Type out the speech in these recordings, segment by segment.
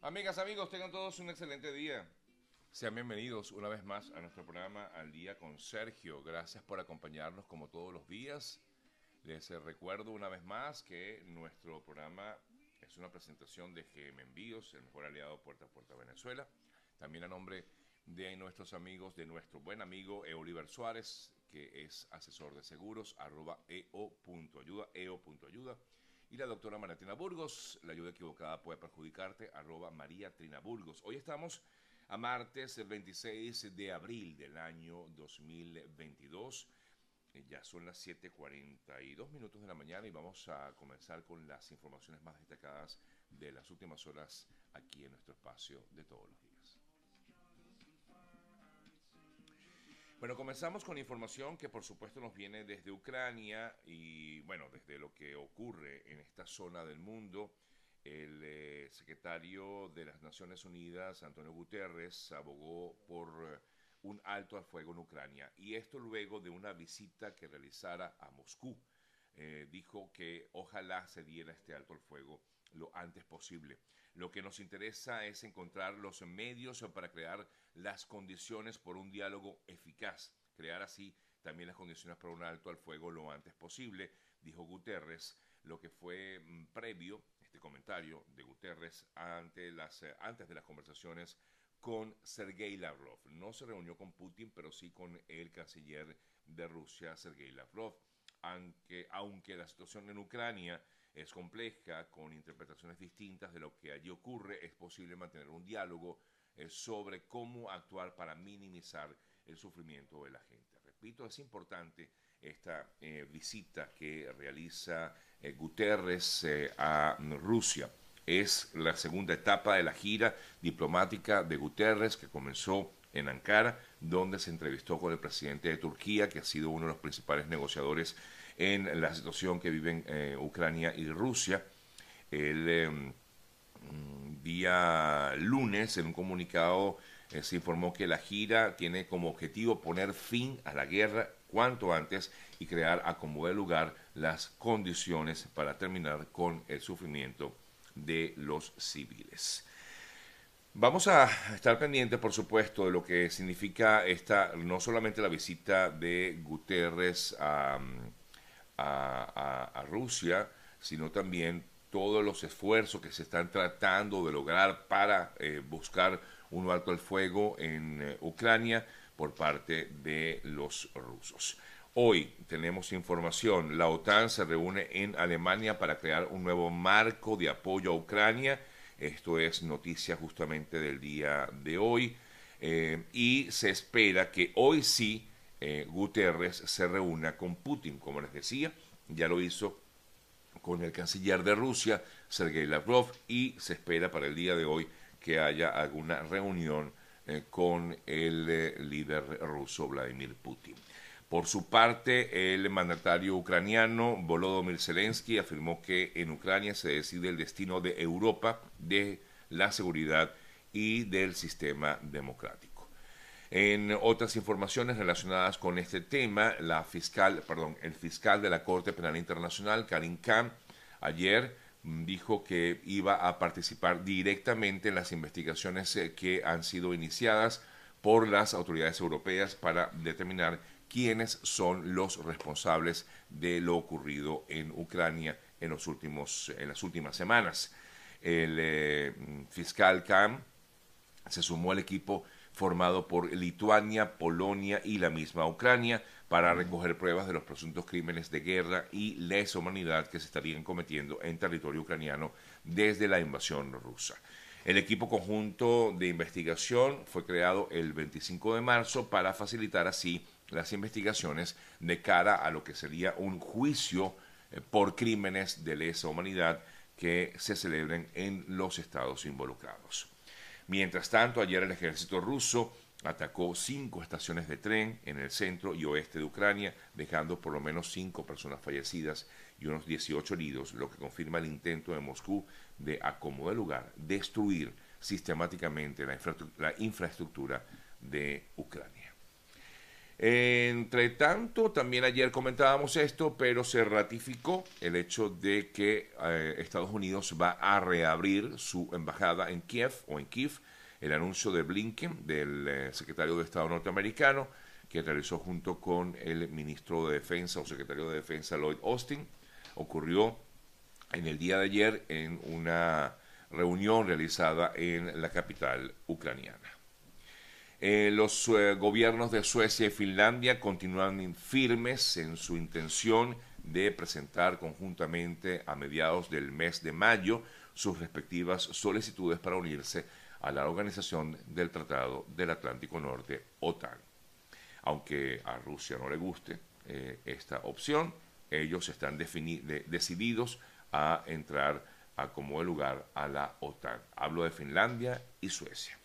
Amigas, amigos, tengan todos un excelente día. Sean bienvenidos una vez más a nuestro programa Al Día con Sergio. Gracias por acompañarnos como todos los días. Les recuerdo una vez más que nuestro programa es una presentación de GM Envíos, el mejor aliado puerta a puerta Venezuela. También a nombre de nuestros amigos, de nuestro buen amigo Oliver Suárez, que es asesor de seguros, arroba eo.ayuda, eo.ayuda. Y la doctora María Burgos, la ayuda equivocada puede perjudicarte, arroba María Trina Burgos. Hoy estamos a martes el 26 de abril del año 2022. Eh, ya son las 7.42 minutos de la mañana y vamos a comenzar con las informaciones más destacadas de las últimas horas aquí en nuestro espacio de todos los días. Bueno, comenzamos con información que por supuesto nos viene desde Ucrania y bueno, desde lo que ocurre en esta zona del mundo. El eh, secretario de las Naciones Unidas, Antonio Guterres, abogó por eh, un alto al fuego en Ucrania y esto luego de una visita que realizara a Moscú. Eh, dijo que ojalá se diera este alto al fuego lo antes posible. Lo que nos interesa es encontrar los medios para crear las condiciones por un diálogo eficaz, crear así también las condiciones para un alto al fuego lo antes posible, dijo Guterres, lo que fue mm, previo, este comentario de Guterres, ante las, eh, antes de las conversaciones con Sergei Lavrov. No se reunió con Putin, pero sí con el canciller de Rusia, Sergei Lavrov. Aunque, aunque la situación en Ucrania es compleja, con interpretaciones distintas de lo que allí ocurre, es posible mantener un diálogo eh, sobre cómo actuar para minimizar el sufrimiento de la gente. Repito, es importante esta eh, visita que realiza eh, Guterres a Rusia. Es la segunda etapa de la gira diplomática de Guterres que comenzó en Ankara, donde se entrevistó con el presidente de Turquía, que ha sido uno de los principales negociadores en la situación que viven eh, Ucrania y Rusia. El em, día lunes, en un comunicado, eh, se informó que la gira tiene como objetivo poner fin a la guerra cuanto antes y crear a como de lugar las condiciones para terminar con el sufrimiento de los civiles. Vamos a estar pendientes, por supuesto, de lo que significa esta, no solamente la visita de Guterres a, a, Rusia, sino también todos los esfuerzos que se están tratando de lograr para eh, buscar un alto al fuego en eh, Ucrania por parte de los rusos. Hoy tenemos información, la OTAN se reúne en Alemania para crear un nuevo marco de apoyo a Ucrania, esto es noticia justamente del día de hoy, eh, y se espera que hoy sí eh, Guterres se reúna con Putin, como les decía, ya lo hizo con el canciller de Rusia, Sergei Lavrov, y se espera para el día de hoy que haya alguna reunión eh, con el eh, líder ruso Vladimir Putin. Por su parte, el mandatario ucraniano Volodymyr Zelensky afirmó que en Ucrania se decide el destino de Europa, de la seguridad y del sistema democrático. En otras informaciones relacionadas con este tema, la fiscal, perdón, el fiscal de la Corte Penal Internacional, Karim Khan, ayer mm, dijo que iba a participar directamente en las investigaciones eh, que han sido iniciadas por las autoridades europeas para determinar quiénes son los responsables de lo ocurrido en Ucrania en, los últimos, en las últimas semanas. El eh, fiscal Khan se sumó al equipo formado por Lituania, Polonia y la misma Ucrania para recoger pruebas de los presuntos crímenes de guerra y lesa humanidad que se estarían cometiendo en territorio ucraniano desde la invasión rusa. El equipo conjunto de investigación fue creado el 25 de marzo para facilitar así las investigaciones de cara a lo que sería un juicio eh, por crímenes de lesa humanidad que se celebren en los estados involucrados. Mientras tanto, ayer el ejército ruso atacó cinco estaciones de tren en el centro y oeste de Ucrania, dejando por lo menos cinco personas fallecidas y unos 18 heridos, lo que confirma el intento de Moscú de, acomodar lugar, destruir sistemáticamente la, infraestructura de Ucrania. Entre tanto, también ayer comentábamos esto, pero se ratificó el hecho de que eh, Estados Unidos va a reabrir su embajada en Kiev o en Kiev. El anuncio de Blinken, del eh, secretario de Estado norteamericano, que realizó junto con el ministro de Defensa o secretario de Defensa Lloyd Austin, ocurrió en el día de ayer en una reunión realizada en la capital ucraniana. Eh, los eh, gobiernos de Suecia y Finlandia continúan firmes en su intención de presentar conjuntamente a mediados del mes de mayo sus respectivas solicitudes para unirse a la organización del Tratado del Atlántico Norte, OTAN. Aunque a Rusia no le guste eh, esta opción, ellos están decididos a entrar a como lugar a la OTAN. Hablo de Finlandia y Suecia.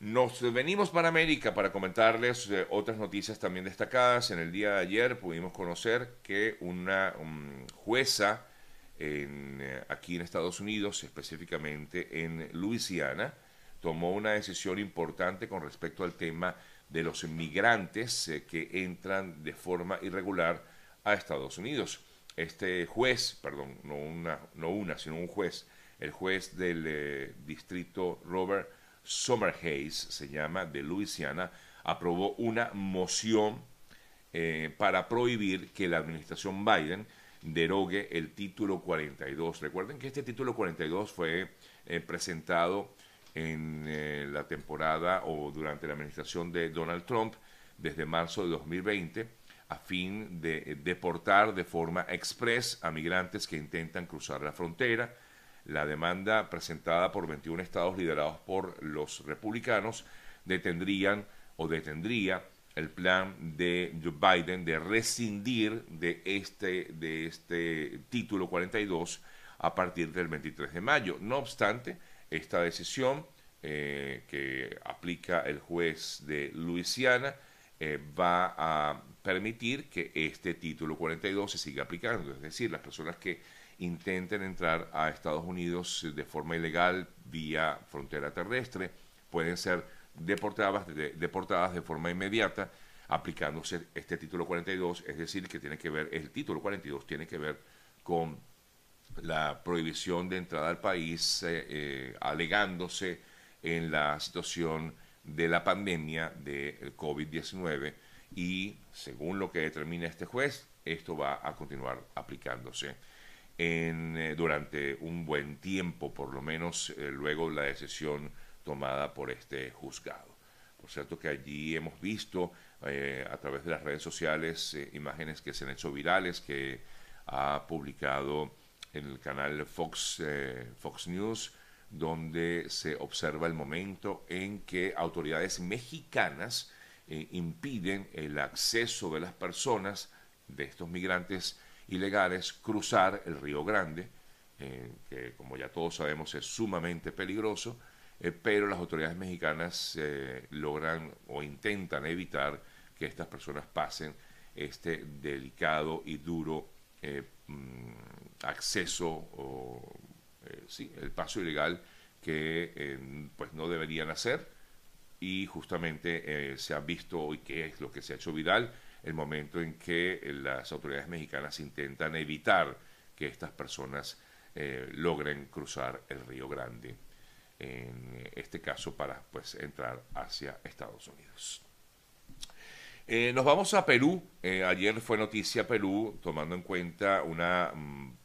Nos venimos para América para comentarles eh, otras noticias también destacadas. En el día de ayer pudimos conocer que una jueza eh, aquí en Estados Unidos, específicamente en Luisiana, tomó una decisión importante con respecto al tema de los inmigrantes eh, que entran de forma irregular a Estados Unidos. Este juez, perdón, no una, no una sino un juez, el juez del distrito Robert Summer Hayes, se llama, de Luisiana, aprobó una moción eh, para prohibir que la administración Biden derogue el título 42. Recuerden que este título 42 fue eh, presentado en eh, la temporada o durante la administración de Donald Trump desde marzo de 2020 a fin de deportar de forma express a migrantes que intentan cruzar la frontera la demanda presentada por 21 estados liderados por los republicanos detendrían o detendría el plan de Joe Biden de rescindir de este, de este título 42 a partir del 23 de mayo. No obstante, esta decisión eh, que aplica el juez de Luisiana eh, va a permitir que este título 42 se siga aplicando. Es decir, las personas que intenten entrar a Estados Unidos de forma ilegal vía frontera terrestre, pueden ser deportadas de, deportadas de forma inmediata aplicándose este título 42, es decir, que tiene que ver, el título 42 tiene que ver con la prohibición de entrada al país eh, eh, alegándose en la situación de la pandemia de COVID-19 y según lo que determina este juez, esto va a continuar aplicándose eh, durante un buen tiempo, por lo menos eh, luego la decisión tomada por este juzgado. Por cierto que allí hemos visto eh, a través de las redes sociales imágenes que se han hecho virales, que ha publicado en el canal Fox, Fox News, donde se observa el momento en que autoridades mexicanas impiden el acceso de las personas, de estos migrantes, ilegales cruzar el Río Grande, eh, que como ya todos sabemos es sumamente peligroso, eh, pero las autoridades mexicanas eh, logran o intentan evitar que estas personas pasen este delicado y duro mm, acceso o sí, el paso ilegal que pues no deberían hacer. Y justamente se ha visto y que es lo que se ha hecho viral el momento en que eh, las autoridades mexicanas intentan evitar que estas personas eh, logren cruzar el Río Grande, en este caso para pues entrar hacia Estados Unidos. Eh, nos vamos a Perú. ayer fue noticia Perú, tomando en cuenta una, mm,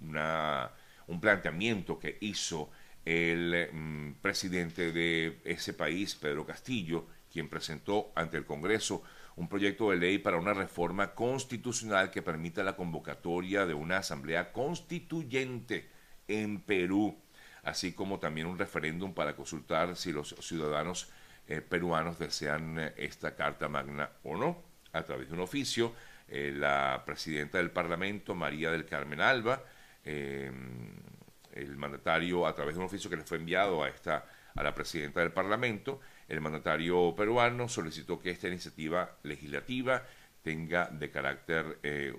una un planteamiento que hizo el mm, presidente de ese país, Pedro Castillo, quien presentó ante el Congreso un proyecto de ley para una reforma constitucional que permita la convocatoria de una asamblea constituyente en Perú, así como también un referéndum para consultar si los ciudadanos eh, peruanos desean eh, esta Carta Magna o no. A través de un oficio, eh, la presidenta del Parlamento, María del Carmen Alba, el mandatario, a través de un oficio que le fue enviado a, esta, a la presidenta del Parlamento, el mandatario peruano solicitó que esta iniciativa legislativa tenga de carácter eh,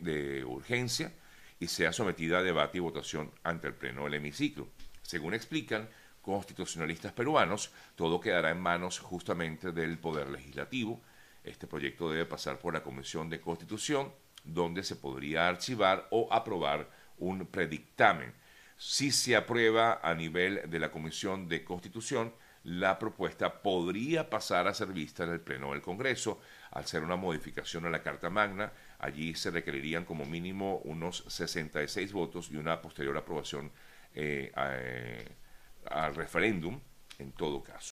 de urgencia y sea sometida a debate y votación ante el Pleno del hemiciclo. Según explican constitucionalistas peruanos, todo quedará en manos justamente del Poder Legislativo. este proyecto debe pasar por la Comisión de Constitución, donde se podría archivar o aprobar un predictamen. Si se aprueba a nivel de la Comisión de Constitución, la propuesta podría pasar a ser vista en el Pleno del Congreso. Al ser una modificación a la Carta Magna, allí se requerirían como mínimo unos 66 votos y una posterior aprobación eh, al referéndum en todo caso.